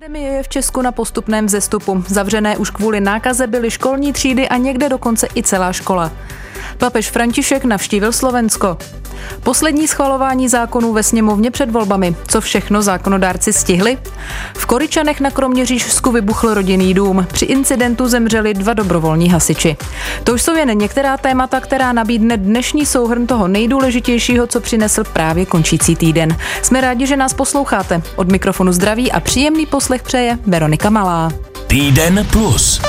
Pandemie je v Česku na postupném vzestupu. Zavřené už kvůli nákaze byly školní třídy a někde dokonce i celá škola. Papež František navštívil Slovensko. Poslední schvalování zákonů ve sněmovně před volbami. Co všechno zákonodárci stihli? V Koričanech na Kroměřížsku vybuchl rodinný dům. Při incidentu zemřeli dva dobrovolní hasiči. To už jsou jen některá témata, která nabídne dnešní souhrn toho nejdůležitějšího, co přinesl právě končící týden. Jsme rádi, že nás posloucháte. Od mikrofonu zdraví a příjemný poslech přeje Veronika Malá. Týden plus.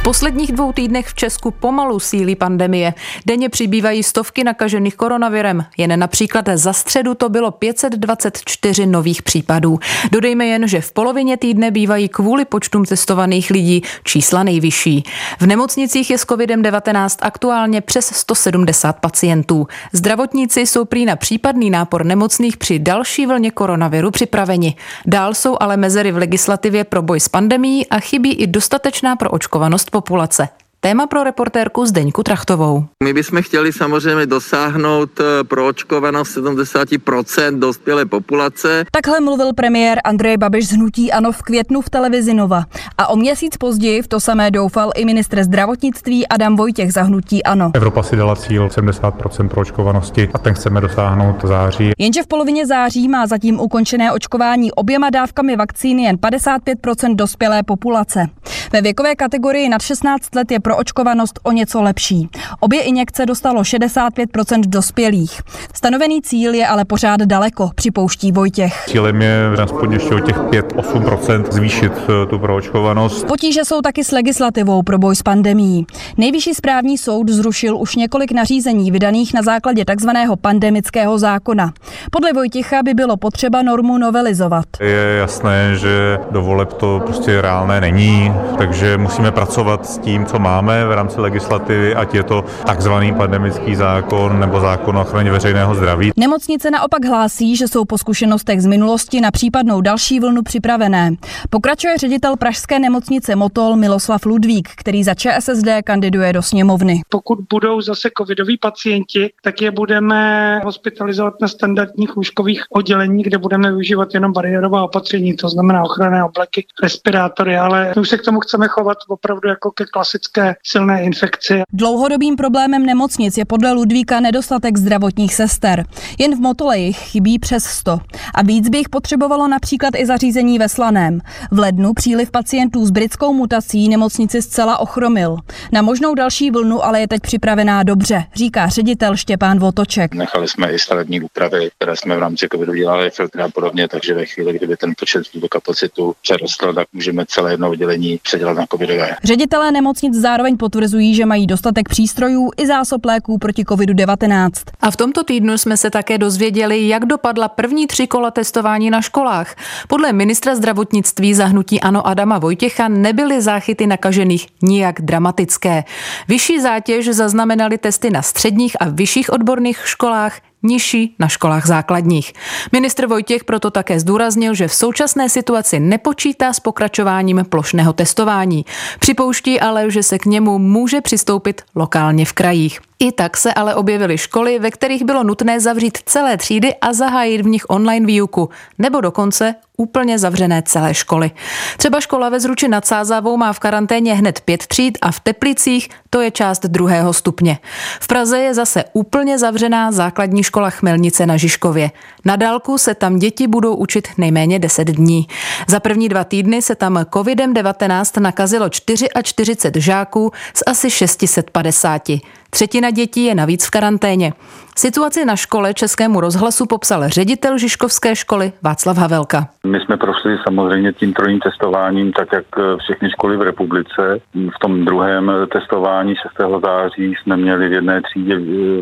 V posledních dvou týdnech v Česku pomalu sílí pandemie. Denně přibývají stovky nakažených koronavirem. Jen například za středu to bylo 524 nových případů. Dodejme jen, že v polovině týdne bývají kvůli počtům testovaných lidí čísla nejvyšší. V nemocnicích je s COVID-19 aktuálně přes 170 pacientů. Zdravotníci jsou prý na případný nápor nemocných při další vlně koronaviru připraveni. Dál jsou ale mezery v legislativě pro boj s pandemí a chybí i dostatečná proočkovanost populace. Téma pro reportérku Zdeňku Trachtovou. My bychom chtěli samozřejmě dosáhnout eh, proočkovanost 70% dospělé populace. Takhle mluvil premiér Andrej Babiš z Hnutí Ano v květnu v televizi Nova. A o měsíc později v to samé doufal i ministr zdravotnictví Adam Vojtěch za Hnutí Ano. Evropa si dala cíl 70% proočkovanosti a ten chceme dosáhnout v září. Jenže v polovině září má zatím ukončené očkování oběma dávkami vakcíny jen 55% dospělé populace. Ve věkové kategorii nad 16 let je pro očkovanost o něco lepší. Obě injekce dostalo 65% dospělých. Stanovený cíl je ale pořád daleko, připouští Vojtěch. Cílem je aspoň ještě o těch 5-8% zvýšit eh, tu proočkovanost. Potíže jsou taky s legislativou pro boj s pandemí. Nejvyšší správní soud zrušil už několik nařízení vydaných na základě takzvaného pandemického zákona. Podle Vojtěcha by bylo potřeba normu novelizovat. Je jasné, že do voleb to prostě reálné není, takže musíme pracovat s tím, co máme máme v rámci legislativy, ať je to takzvaný pandemický zákon nebo zákon o ochraně veřejného zdraví. Nemocnice naopak hlásí, že jsou po zkušenostech z minulosti na případnou další vlnu připravené. Pokračuje ředitel Pražské nemocnice Motol Miloslav Ludvík, který za ČSSD kandiduje do sněmovny. Pokud budou zase covidoví pacienti, tak je budeme hospitalizovat na standardních lůžkových oddělení, kde budeme využívat jenom bariérová opatření, to znamená ochranné obleky, respirátory, ale my už se k tomu chceme chovat opravdu jako ke klasické silné infekci. Dlouhodobým problémem nemocnic je podle Ludvíka nedostatek zdravotních sester. Jen v Motole jich chybí přes 100. A víc by jich potřebovalo například i zařízení ve Slaném. V lednu příliv pacientů s britskou mutací nemocnici zcela ochromil. Na možnou další vlnu ale je teď připravená dobře, říká ředitel Štěpán Votoček. Nechali jsme i stavební úpravy, které jsme v rámci covidu dělali, filtry a podobně, takže ve chvíli, kdyby ten počet do kapacitu přerostl, tak můžeme celé jedno oddělení předělat na covidové. Ředitelé nemocnic zároveň zároveň potvrzují, že mají dostatek přístrojů i zásob léků proti COVID-19. A v tomto týdnu jsme se také dozvěděli, jak dopadla první tři kola testování na školách. Podle ministra zdravotnictví zahnutí Ano Adama Vojtěcha nebyly záchyty nakažených nijak dramatické. Vyšší zátěž zaznamenaly testy na středních a vyšších odborných školách, nižší na školách základních. Ministr Vojtěch proto také zdůraznil, že v současné situaci nepočítá s pokračováním plošného testování. Připouští ale, že se k němu může přistoupit lokálně v krajích. I tak se ale objevily školy, ve kterých bylo nutné zavřít celé třídy a zahájit v nich online výuku, nebo dokonce úplně zavřené celé školy. Třeba škola ve Zruči nad Sázavou má v karanténě hned pět tříd a v Teplicích to je část druhého stupně. V Praze je zase úplně zavřená základní škola Chmelnice na Žižkově. Na dálku se tam děti budou učit nejméně 10 dní. Za první dva týdny se tam COVID-19 nakazilo 44 žáků z asi 650. Třetina dětí je navíc v karanténě. Situaci na škole Českému rozhlasu popsal ředitel Žižkovské školy Václav Havelka. My jsme prošli samozřejmě tím trojím testováním, tak jak všechny školy v republice. V tom druhém testování 6. září jsme měli v jedné třídě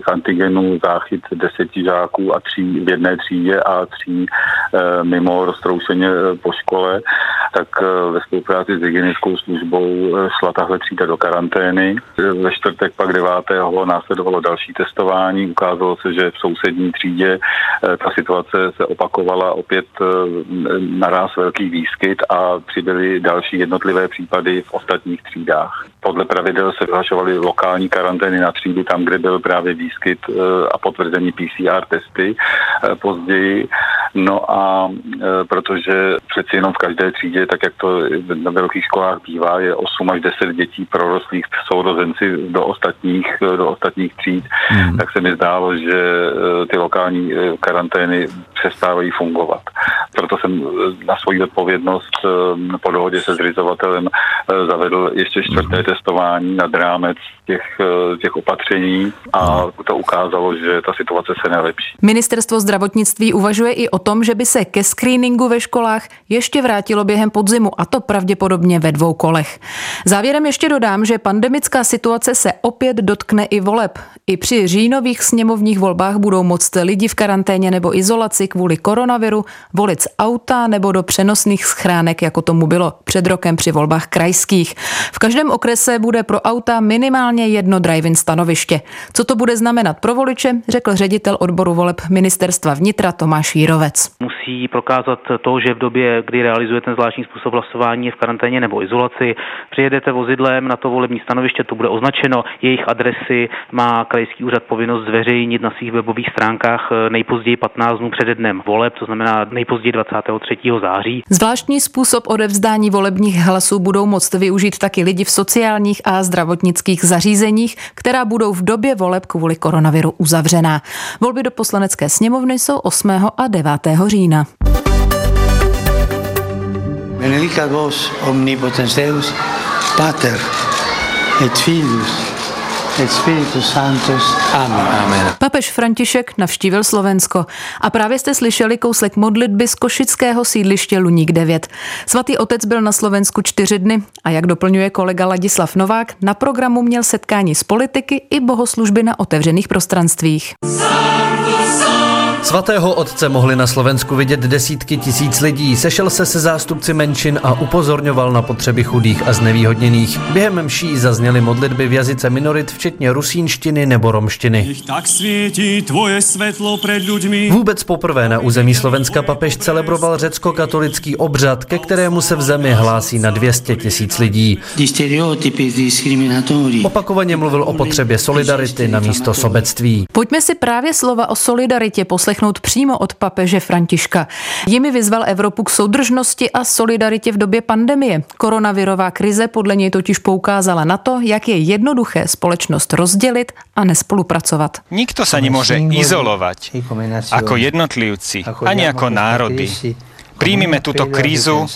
v antigenu záchyt deseti žáků a tří v jedné třídě a tří eh, mimo roztroušeně po škole. tak ve spolupráci s hygienickou službou šla tahle třída do karantény. Ve čtvrtek pak 9. následovalo další testování. Ukázalo se, že v sousední třídě ta situace se opakovala opět naraz velký výskyt a přibyly další jednotlivé případy v ostatních třídách. Podle pravidel se vyhlašovaly lokální karantény na třídy tam, kde byl právě výskyt a potvrzení PCR testy později. No a protože přeci jenom v každé třídě, tak jak to na velkých školách bývá, je 8 až 10 dětí prorostlých sourozenci do ostatních, do ostatních tříd, mm. tak se mi zdálo, že eh, ty lokální eh, karantény přestávají fungovat. Proto jsem eh, na svoji odpovědnost po dohodě se zřizovatelem zavedl ještě čtvrté mm. testování nad rámec těch, těch opatření a to ukázalo, že ta situace se nelepší. Ministerstvo zdravotnictví uvažuje i o tom, že by se ke screeningu ve školách ještě vrátilo během podzimu a to pravděpodobně ve dvou kolech. Závěrem ještě dodám, že pandemická situace se opět dotkne i voleb. I při říjnových sněmovních volbách budou moct lidi v karanténě nebo izolaci kvůli koronaviru volit auta nebo do přenosných schránek, jako tomu bylo před rokem při volbách krajských. V každém okrese bude pro auta minimálně jedno drive-in stanoviště. Co to bude znamenat pro voliče, řekl ředitel odboru voleb ministerstva vnitra Tomáš Jírovec. Musí prokázat to, že v době, kdy realizuje ten zvláštní způsob hlasování je v karanténě nebo izolaci, přijedete vozidlem na to volební stanoviště, to bude označeno, jejich adresy má krajský úřad povinnost zveřejnit na svých webových stránkách eh, nejpozději 15 dnů přede dnem voleb, to znamená nejpozději 23. září. Zvláštní způsob odevzdání volebních hlasů budou moct využít taky lidi v sociálních a zdravotnických zařízeních, která budou v době voleb kvůli koronaviru uzavřená. Volby do poslanecké sněmovny jsou 8. a 9. října. Benedicat vos omnipotens Deus, Pater et Filius Papež František navštívil Slovensko. A právě jste slyšeli kousek modlitby z košického sídliště Luník 9. Svatý otec byl na Slovensku čtyři dny. A jak doplňuje kolega Ladislav Novák, na programu měl setkání s politiky i bohoslužby na otevřených prostranstvích. Svatého otce mohli na Slovensku vidět desítky tisíc lidí. Sešel se se zástupci menšin a upozorňoval na potřeby chudých a znevýhodněných. Během mší zazněly modlitby v jazyce minorit, včetně rusínštiny nebo romštiny. Tak světí tvoje světlo před lidmi. Vůbec poprvé na území Slovenska papež celebroval řecko-katolický obřad, ke kterému se v zemi hlásí na 200 tisíc lidí. Opakovaně mluvil o potřebě solidarity na místo sobectví. Pojďme si právě slova o solidaritě poslechnout přímo od papeže Františka. Jimi vyzval Evropu k soudržnosti a solidaritě v době pandemie. Koronavirová krize podle něj totiž poukázala na to, jak je jednoduché společnost rozdělit a nespolupracovat. Nikto sa nemôže izolovať ako jednotlivci, ani ako národy. Príjmime túto krízu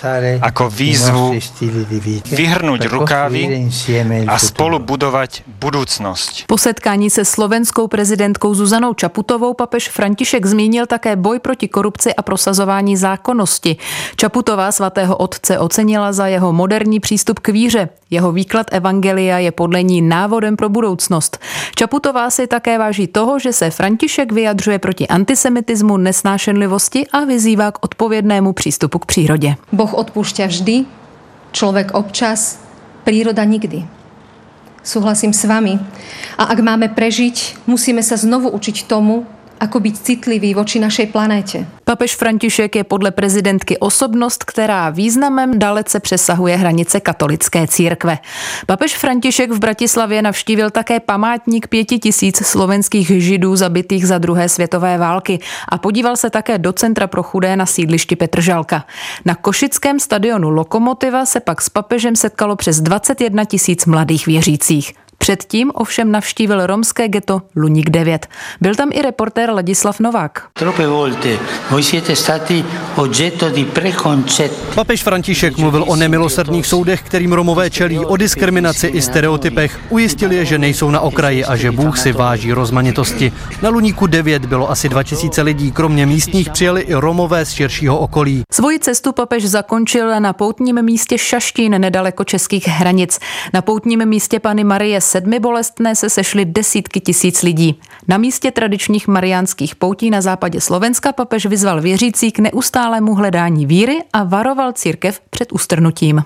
ako výzvu vyhrnúť rukávy a spolu budovať budúcnosť. Po setkání se slovenskou prezidentkou Zuzanou Čaputovou papež František zmínil také boj proti korupci a prosazování zákonnosti. Čaputová svatého otce ocenila za jeho moderní přístup k víře. Jeho výklad Evangelia je podle ní návodem pro budoucnost. Čaputová si také váží toho, že se František vyjadřuje proti antisemitismu, nesnášenlivosti a vyzývá k odpovědnému přístupu k přírodě. Boh odpúšťa vždy, člověk občas, príroda nikdy. Súhlasím s vami. A ak máme prežiť, musíme sa znovu učiť tomu, ako být citlivý voči našej planétě. Papež František je podle prezidentky osobnost, která významem dalece přesahuje hranice katolické církve. Papež František v Bratislavě navštívil také památník pěti tisíc slovenských židů zabitých za druhé světové války a podíval se také do centra pro chudé na sídlišti Petržalka. Na košickém stadionu Lokomotiva se pak s papežem setkalo přes 21 tisíc mladých věřících. Předtím ovšem navštívil romské geto Luník 9. Byl tam i reportér Ladislav Novák. Papež František mluvil o nemilosrdných soudech, kterým Romové čelí, o diskriminaci i stereotypech. Ujistil je, že nejsou na okraji a že Bůh si váží rozmanitosti. Na Luníku 9 bylo asi 2000 lidí, kromě místních přijeli i Romové z širšího okolí. Svoji cestu papež zakončil na poutním místě Šaštín nedaleko českých hranic. Na poutním místě Pany Marie Sedmibolestné se sešly desítky tisíc lidí. Na místě tradičních mariánských poutí na západě Slovenska papež vyzval věřící k neustálému hledání víry a varoval církev před ustrnutím.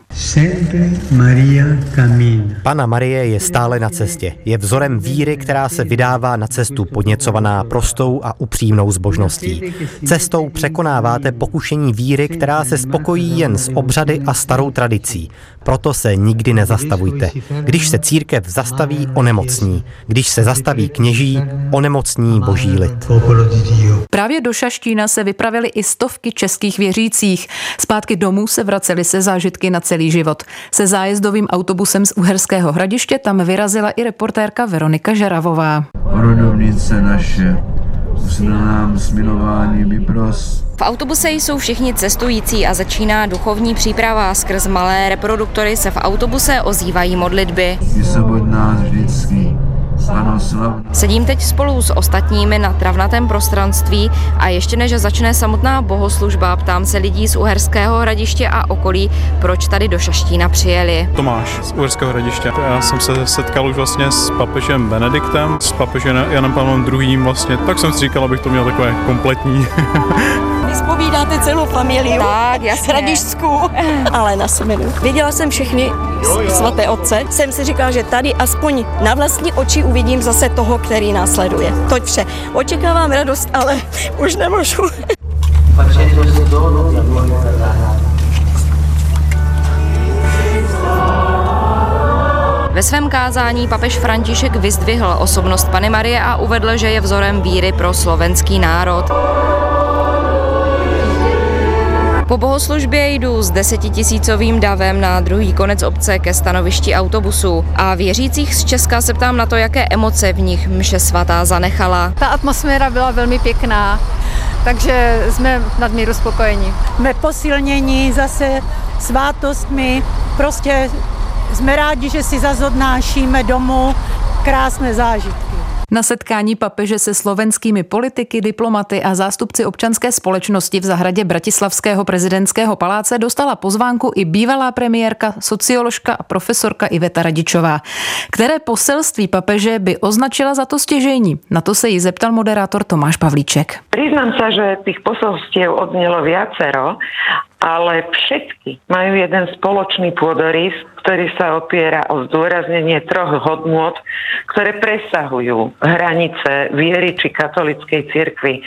Pana Marie je stále na cestě. Je vzorem víry, která se vydává na cestu podněcovaná prostou a upřímnou zbožností. Cestou překonáváte pokušení víry, která se spokojí jen s obřady a starou tradicí. Proto se nikdy nezastavujte. Když se církev zastaví, onemocní. Když se zastaví kněží, onemocní boží lid. Právě do Šaštína se vypravili i stovky českých věřících. Zpátky domů se vraceli se zážitky na celý život. Se zájezdovým autobusem z Uherského hradiště tam vyrazila i reportérka Veronika Žeravová. Rodovnice naše, nám smilování vybros. V autobuse jsou všichni cestující a začíná duchovní příprava. Skrz malé reproduktory se v autobuse ozývají modlitby. Vysvobod nás vždycky, Sedím teď spolu s ostatními na travnatém prostranství a ještě než začne samotná bohoslužba, ptám se lidí z Uherského hradiště a okolí, proč tady do Šaštína přijeli. Tomáš z Uherského hradiště. Já jsem se setkal už vlastně s papežem Benediktem, s papežem Janem Pavlem II. vlastně, tak jsem si říkal, abych to měl takové kompletní. Vyspovídáte celou familii. Tak, jasně. Hradišskou, ale na semenu. Viděla jsem všechny svaté otce. Jsem si říkal, že tady aspoň na vlastní oči uvidím zase toho, který následuje. Toť vše. Očekávám radost, ale už nemůžu. Ve svém kázání papež František vyzdvihl osobnost Pany Marie a uvedl, že je vzorem víry pro slovenský národ. Po bohoslužbě jdu s desetitisícovým davem na druhý konec obce ke stanovišti autobusu a věřících z Česka se ptám na to, jaké emoce v nich mše svatá zanechala. Ta atmosféra byla velmi pěkná, takže jsme nadmíru spokojení. Jsme posilnění zase svátostmi, prostě jsme rádi, že si zase odnášíme domů krásné zážitky. Na setkání papeže se slovenskými politiky, diplomaty a zástupci občanské společnosti v zahradě Bratislavského prezidentského paláce dostala pozvánku i bývalá premiérka, socioložka a profesorka Iveta Radičová, které poselství papeže by označila za to stěžení. Na to se jí zeptal moderátor Tomáš Pavlíček. Přiznám se, že těch poselstiev odnělo viacero ale všetky majú jeden spoločný pôdorys, ktorý sa opiera o zdôraznenie troch hodnôt, ktoré presahujú hranice viery či katolickej cirkvi.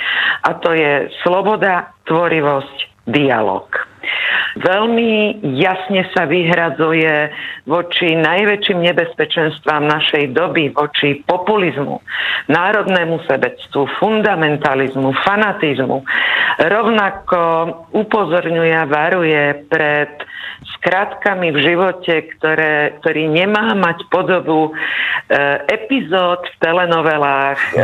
A to je sloboda, tvorivosť, dialog. Veľmi jasne sa vyhradzuje voči najväčším nebezpečenstvám našej doby, voči populizmu, národnému sebectvu, fundamentalizmu, fanatizmu. Rovnako upozorňuje a varuje pred skratkami v živote, ktoré, ktorý nemá mať podobu e, epizód v telenovelách, e,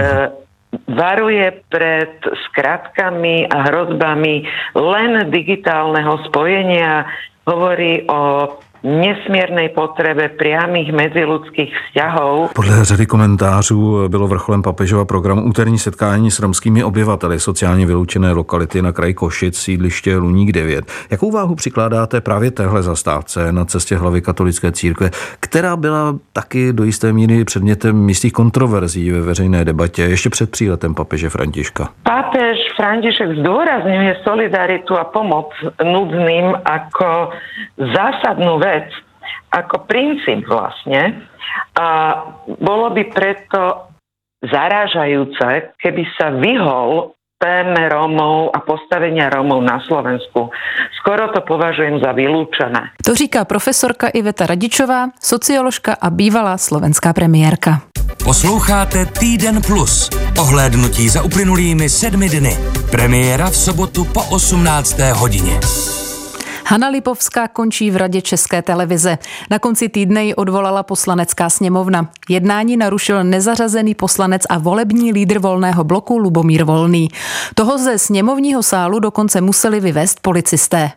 varuje pred skratkami a hrozbami len digitálneho spojenia, hovorí o nesmírné potřebe priamých meziludských vzťahů. Podle řady komentářů bylo vrcholem papežova programu úterní setkání s romskými obyvateli sociálně vyloučené lokality na kraji Košic, sídliště Luník 9. Jakou váhu přikládáte právě téhle zastávce na cestě hlavy katolické církve, která byla taky do jisté míry předmětem místních kontroverzí ve veřejné debatě ještě před příletem papeže Františka? Papež František zdůrazňuje solidaritu a pomoc nudným jako zásadnou věc vec, ako princíp vlastne. A bolo by preto zarážajúce, keby sa vyhol téme Rómov a postavenia Rómov na Slovensku. Skoro to považujem za vylúčené. To říká profesorka Iveta Radičová, socioložka a bývalá slovenská premiérka. Posloucháte Týden Plus. Ohlédnutí za uplynulými sedmi dny. Premiéra v sobotu po 18. hodině. Hanna Lipovská končí v radě České televize. Na konci týdne ji odvolala poslanecká sněmovna. Jednání narušil nezařazený poslanec a volební lídr volného bloku Lubomír Volný. Toho ze sněmovního sálu dokonce museli vyvést policisté.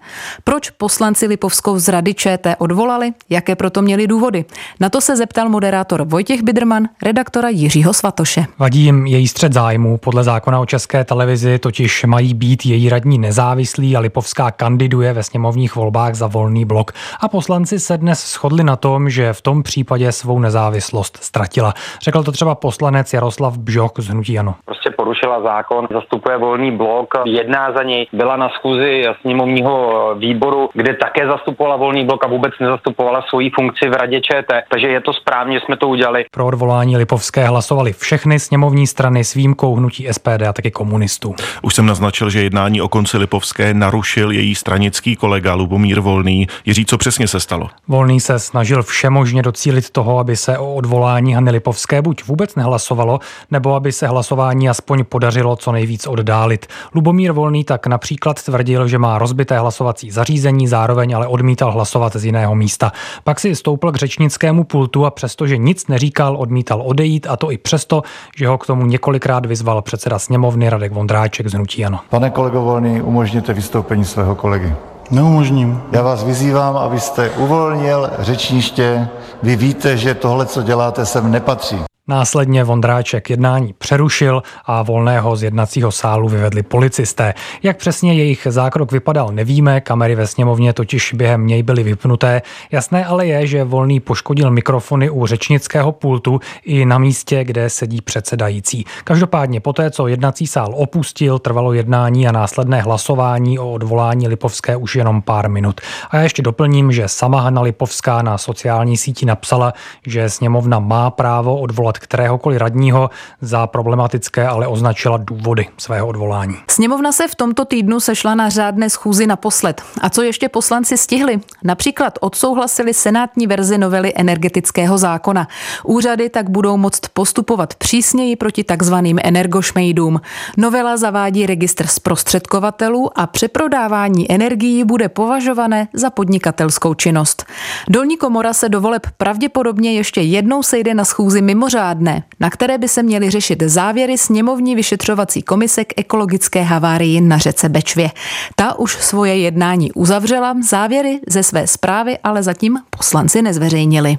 Proč poslanci Lipovskou z rady ČT odvolali? Jaké proto měli důvody? Na to se zeptal moderátor Vojtěch Bidrman, redaktora Jiřího Svatoše. Vadí jim její střed zájmu. Podle zákona o České televizi totiž mají být její radní nezávislí a Lipovská kandiduje ve sněmovní sněmovních volbách za volný blok a poslanci se dnes shodli na tom, že v tom případě svou nezávislost ztratila. Řekl to třeba poslanec Jaroslav Bžok z Hnutí Ano. Prostě porušila zákon, zastupuje volný blok, jedná za něj, byla na schůzi sněmovního výboru, kde také zastupovala volný blok a vůbec nezastupovala svoji funkci v radě ČT. Takže je to správně, jsme to udělali. Pro odvolání Lipovské hlasovali všechny sněmovní strany s výjimkou hnutí SPD a taky komunistů. Už jsem naznačil, že jednání o konci Lipovské narušil její stranický kolega Lubomír Volný. Jiří, co přesně se stalo? Volný se snažil všemožně docílit toho, aby se o odvolání Hany Lipovské buď vůbec nehlasovalo, nebo aby se hlasování aspoň podařilo co nejvíc oddálit. Lubomír Volný tak například tvrdil, že má rozbité hlasovací zařízení, zároveň ale odmítal hlasovat z jiného místa. Pak si stoupl k řečnickému pultu a přestože nic neříkal, odmítal odejít a to i přesto, že ho k tomu několikrát vyzval předseda sněmovny Radek Vondráček z Hnutí Ano. Pane kolego Volný, umožněte vystoupení svého kolegy. Neumožním. Já vás vyzývám, abyste uvolnil řečniště. Vy víte, že tohle, co děláte, sem nepatří. Následně Vondráček jednání přerušil a volného z jednacího sálu vyvedli policisté. Jak přesně jejich zákrok vypadal, nevíme, kamery ve sněmovně totiž během něj byly vypnuté. Jasné ale je, že volný poškodil mikrofony u řečnického pultu i na místě, kde sedí předsedající. Každopádně poté, co jednací sál opustil, trvalo jednání a následné hlasování o odvolání Lipovské už jenom pár minut. A já ještě doplním, že sama Hanna Lipovská na sociální síti napsala, že sněmovna má právo odvolat kteréhokoliv radního za problematické, ale označila důvody svého odvolání. Sněmovna se v tomto týdnu sešla na řádné schůzi naposled. A co ještě poslanci stihli? Například odsouhlasili senátní verzi novely energetického zákona. Úřady tak budou moct postupovat přísněji proti takzvaným energošmejdům. Novela zavádí registr zprostředkovatelů a přeprodávání energií bude považované za podnikatelskou činnost. Dolní komora se do voleb pravděpodobně ještě jednou sejde na schůzi mimořádně mimořádné, na které by se měly řešit závěry sněmovní vyšetřovací komise k ekologické havárii na řece Bečvě. Ta už svoje jednání uzavřela, závěry ze své zprávy ale zatím poslanci nezveřejnili.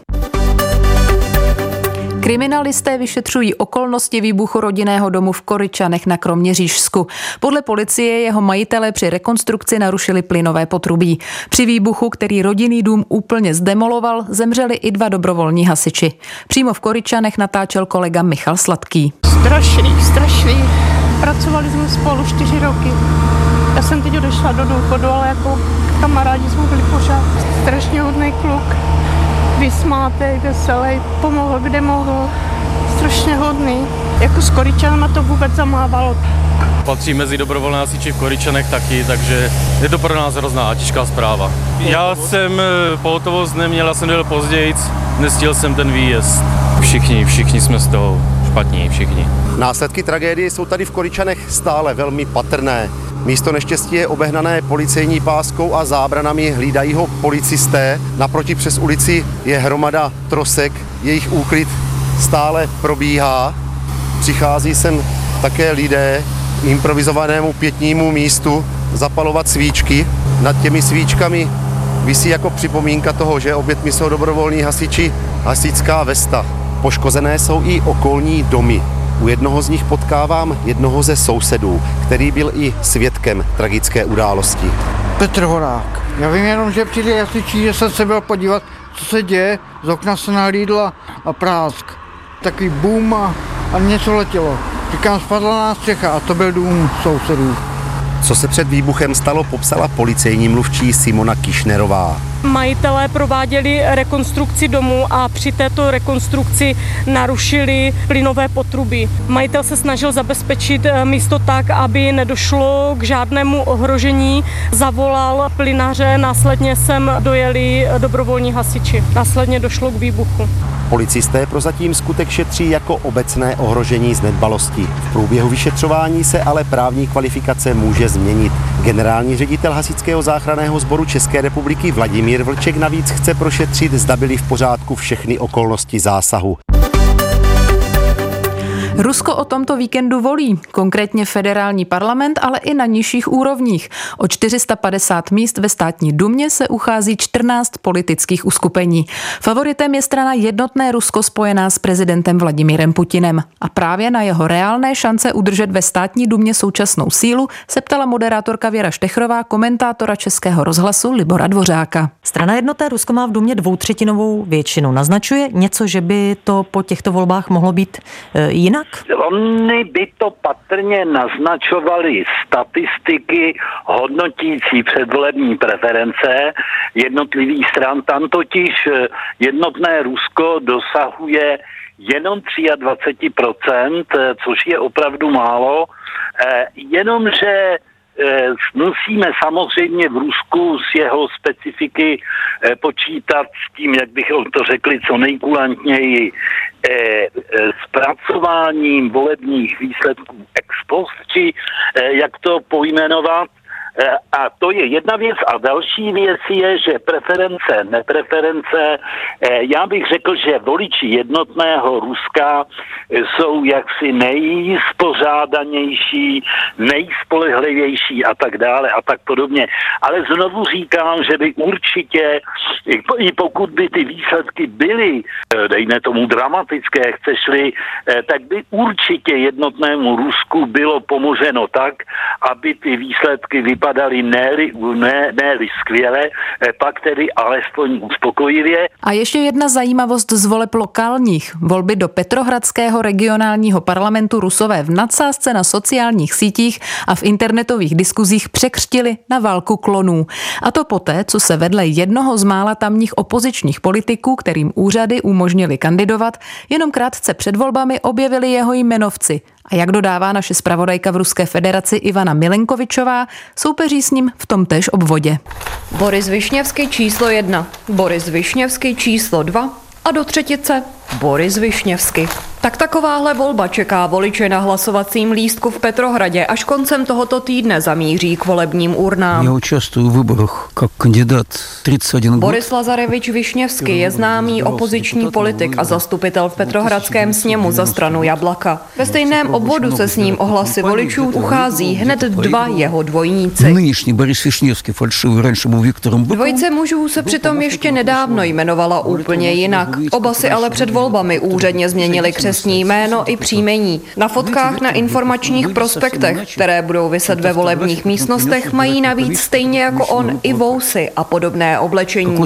Kriminalisté vyšetřují okolnosti výbuchu rodinného domu v Koryčanech na Kroměřížsku. Podle policie jeho majitele při rekonstrukci narušili plynové potrubí. Při výbuchu, který rodinný dům úplně zdemoloval, zemřeli i dva dobrovolní hasiči. Přímo v Koryčanech natáčel kolega Michal Sladký. Strašný, strašný. Pracovali jsme spolu čtyři roky. Já jsem teď odešla do důchodu, ale jako kamarádi jsme byli pořád. Strašně hodný kluk vysmátej, veselý, pomohl, kde mohl. Strašně hodný. Jako s Koričanama to vůbec zamávalo. Patří mezi dobrovolné hasiči v Koričanech taky, takže je to pro nás hrozná těžká zpráva. Já jsem eh, pohotovost neměl, já jsem byl později, nestihl jsem ten výjezd. Všichni, všichni jsme z toho špatní, všichni. Následky tragédie jsou tady v Koričanech stále velmi patrné. Místo neštěstí je obehnané policejní páskou a zábranami, hlídají ho policisté. Naproti přes ulici je hromada trosek, jejich úklid stále probíhá. Přichází sem také lidé k improvizovanému pětnímu místu zapalovat svíčky. Nad těmi svíčkami visí jako připomínka toho, že obětmi jsou dobrovolní hasiči hasičská vesta. Poškozené jsou i okolní domy. U jednoho z nich potkávám jednoho ze sousedů, který byl i svědkem tragické události. Petr Horák. Já vím jenom, že přijde jasličí, že jsem se byl podívat, co se děje, z okna se nalídla a prásk. Takový boom a, a něco letělo. Říkám, spadla nás střecha a to byl dům sousedů. Co se před výbuchem stalo, popsala policejní mluvčí Simona Kišnerová. Majitelé prováděli rekonstrukci domu a při této rekonstrukci narušili plynové potruby. Majitel se snažil zabezpečit eh, místo tak, aby nedošlo k žádnému ohrožení. Zavolal plynaře, následně sem dojeli dobrovolní hasiči. Následně došlo k výbuchu. Policisté prozatím skutek šetří jako obecné ohrožení z nedbalosti. V průběhu vyšetřování se ale právní kvalifikace může změnit. Generální ředitel Hasičského záchranného sboru České republiky Vladimír Vlček navíc chce prošetřit, zda byly v pořádku všechny okolnosti zásahu. Rusko o tomto víkendu volí, konkrétně federální parlament, ale i na nižších úrovních. O 450 míst ve státní dumě se uchází 14 politických uskupení. Favoritem je strana Jednotné Rusko spojená s prezidentem Vladimírem Putinem. A právě na jeho reálné šance udržet ve státní dumě současnou sílu se ptala moderátorka Věra Štechrová, komentátora Českého rozhlasu Libora Dvořáka. Strana Jednoté Rusko má v dumě dvoutřetinovou většinu. Naznačuje něco, že by to po těchto volbách mohlo být e, jinak? Oni by to patrně naznačovali statistiky hodnotící předvolební preference jednotlivých stran. Tam totiž eh, jednotné Rusko dosahuje jenom 23%, eh, což je opravdu málo, jenomže musíme samozřejmě v Rusku z jeho specifiky počítat s tím, jak bychom to řekli co nejkulantněji, zpracováním volebních výsledků ex post, či jak to pojmenovat, Eh, a to je jedna věc. A další věc je, že preference, nepreference, eh, já bych řekl, že voliči jednotného Ruska eh, jsou jaksi nejspořádanější, nejspolehlivější a tak dále a tak podobně. Ale znovu říkám, že by určitě, i pokud by ty výsledky byly, dejme tomu dramatické, chceš-li, tak by určitě jednotnému Rusku bylo pomoženo tak, aby ty výsledky vypadaly vypadaly ne-li, ne, ne skvěle, eh, pak tedy alespoň uspokojivě. A ještě jedna zajímavost z voleb lokálních. Volby do Petrohradského regionálního parlamentu Rusové v nadsázce na sociálních sítích a v internetových diskuzích překřtili na válku klonů. A to poté, co se vedle jednoho z mála tamních opozičních politiků, kterým úřady umožnili kandidovat, jenom krátce před volbami objevili jeho jmenovci a jak dodává naše zpravodajka v Ruské federaci Ivana Milenkovičová, soupeří s ním v tom též obvodě. Boris Višněvský číslo jedna, Boris Višněvský číslo dva a do třetice Boris Višněvsky. Tak takováhle volba čeká voliče na hlasovacím lístku v Petrohradě, až koncem tohoto týdne zamíří k volebním urnám. Já účastuju v výborech jako kandidát 31 let. Boris Lazarevič Višněvský je známý opoziční politik a zastupitel v Petrohradském sněmu za stranu Jablaka. Ve stejném obvodu se s ním o hlasy voličů uchází hned dva jeho dvojníci. Nynější Boris Višněvský falšivý, ranše byl Viktorem Dvojice mužů se přitom ještě nedávno jmenovala úplně jinak. Oba si ale před volbami úředně změnili křesní jméno i příjmení. Na fotkách na informačních prospektech, které budou vyset ve volebních místnostech, mají navíc stejně jako on i vousy a podobné oblečení.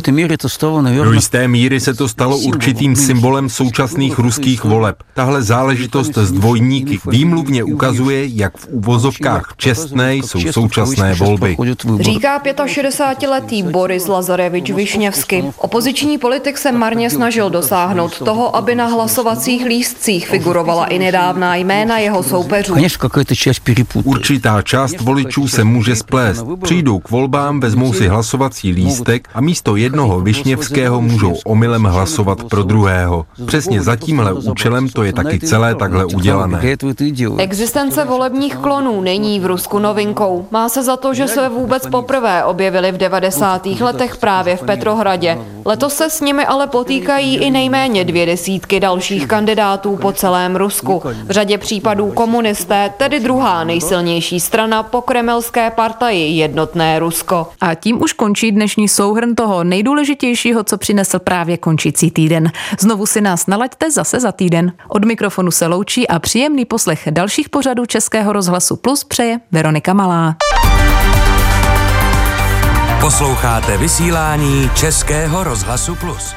Do jisté míry se to stalo určitým symbolem současných ruských voleb. Tahle záležitost s dvojníky výmluvně ukazuje, jak v uvozovkách čestné jsou současné volby. Říká 65-letý Boris Lazarevič Višněvsky. Opoziční politik se marně snažil dosáhnout toho, toho, aby na hlasovacích lístcích figurovala i nedávná jména jeho soupeřů. Určitá část voličů se může splést. Přijdou k volbám, vezmou si hlasovací lístek a místo jednoho Višněvského můžou omylem hlasovat pro druhého. Přesně za tímhle účelem to je taky celé takhle udělané. Existence volebních klonů není v Rusku novinkou. Má se za to, že se vůbec poprvé objevili v 90. letech právě v Petrohradě. Letos se s nimi ale potýkají i nejméně dvě desítky dalších kandidátů po celém Rusku. V řadě případů komunisté, tedy druhá nejsilnější strana po kremelské partaji Jednotné Rusko. A tím už končí dnešní souhrn toho nejdůležitějšího, co přinesl právě končící týden. Znovu si nás nalaďte zase za týden. Od mikrofonu se loučí a příjemný poslech dalších pořadů Českého rozhlasu Plus přeje Veronika Malá. Posloucháte vysílání Českého rozhlasu Plus.